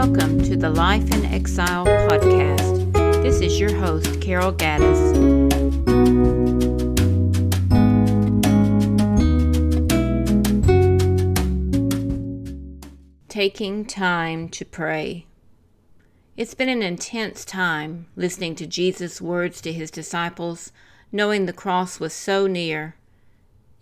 Life in Exile podcast. This is your host, Carol Gaddis. Taking time to pray. It's been an intense time listening to Jesus' words to his disciples, knowing the cross was so near.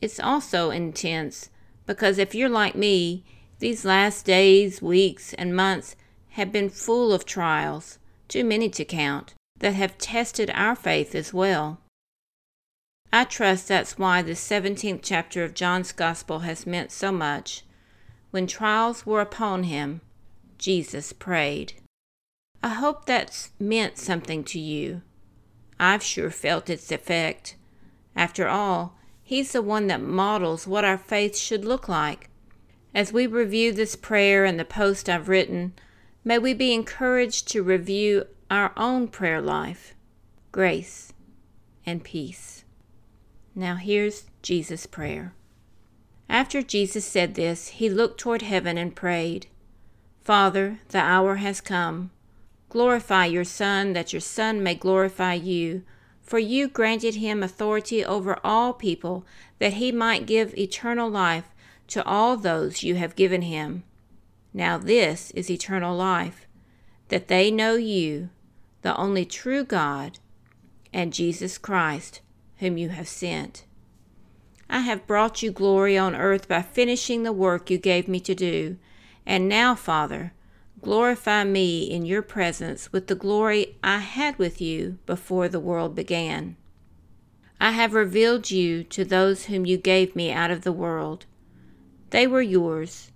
It's also intense because if you're like me, these last days, weeks, and months have been full of trials, too many to count, that have tested our faith as well. I trust that's why the 17th chapter of John's Gospel has meant so much. When trials were upon him, Jesus prayed. I hope that's meant something to you. I've sure felt its effect. After all, He's the one that models what our faith should look like. As we review this prayer and the post I've written, may we be encouraged to review our own prayer life, grace, and peace. Now here's Jesus' prayer. After Jesus said this, he looked toward heaven and prayed, Father, the hour has come. Glorify your Son, that your Son may glorify you for you granted him authority over all people, that he might give eternal life to all those you have given him. Now this is eternal life, that they know you, the only true God, and Jesus Christ, whom you have sent. I have brought you glory on earth by finishing the work you gave me to do. And now, Father, Glorify me in your presence with the glory I had with you before the world began. I have revealed you to those whom you gave me out of the world. They were yours.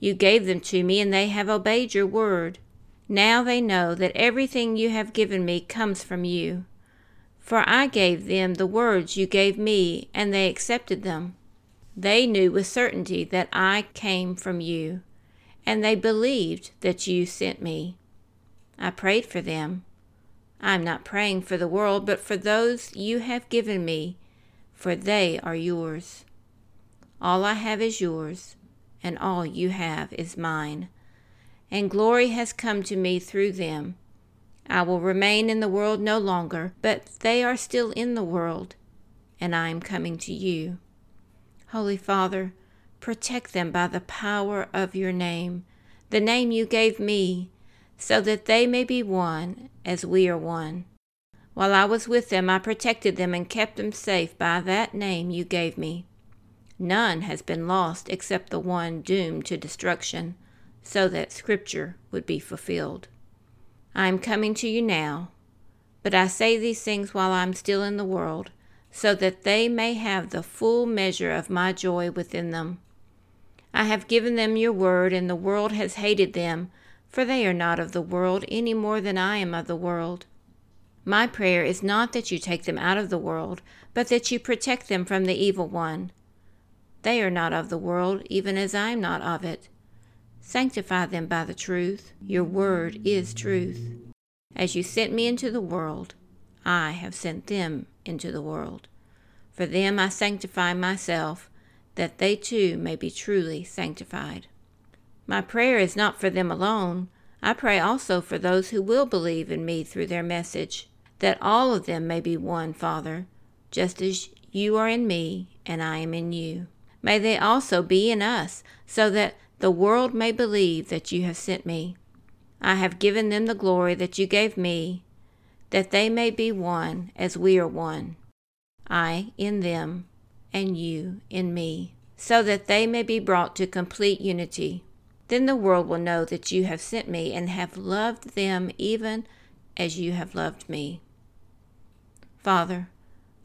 You gave them to me, and they have obeyed your word. Now they know that everything you have given me comes from you. For I gave them the words you gave me, and they accepted them. They knew with certainty that I came from you and they believed that you sent me. I prayed for them. I am not praying for the world, but for those you have given me, for they are yours. All I have is yours, and all you have is mine. And glory has come to me through them. I will remain in the world no longer, but they are still in the world, and I am coming to you. Holy Father, Protect them by the power of your name, the name you gave me, so that they may be one as we are one. While I was with them, I protected them and kept them safe by that name you gave me. None has been lost except the one doomed to destruction, so that Scripture would be fulfilled. I am coming to you now, but I say these things while I am still in the world, so that they may have the full measure of my joy within them. I have given them your word, and the world has hated them, for they are not of the world any more than I am of the world. My prayer is not that you take them out of the world, but that you protect them from the evil one. They are not of the world, even as I am not of it. Sanctify them by the truth. Your word is truth. As you sent me into the world, I have sent them into the world. For them I sanctify myself that they too may be truly sanctified. My prayer is not for them alone. I pray also for those who will believe in me through their message, that all of them may be one, Father, just as you are in me and I am in you. May they also be in us, so that the world may believe that you have sent me. I have given them the glory that you gave me, that they may be one as we are one. I in them, and you in me, so that they may be brought to complete unity. Then the world will know that you have sent me and have loved them even as you have loved me. Father,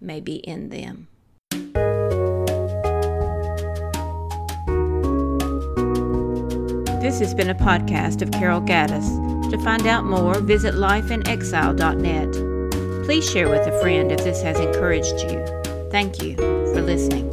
may be in them. This has been a podcast of Carol Gaddis To find out more, visit lifeinexile.net. Please share with a friend if this has encouraged you. Thank you for listening.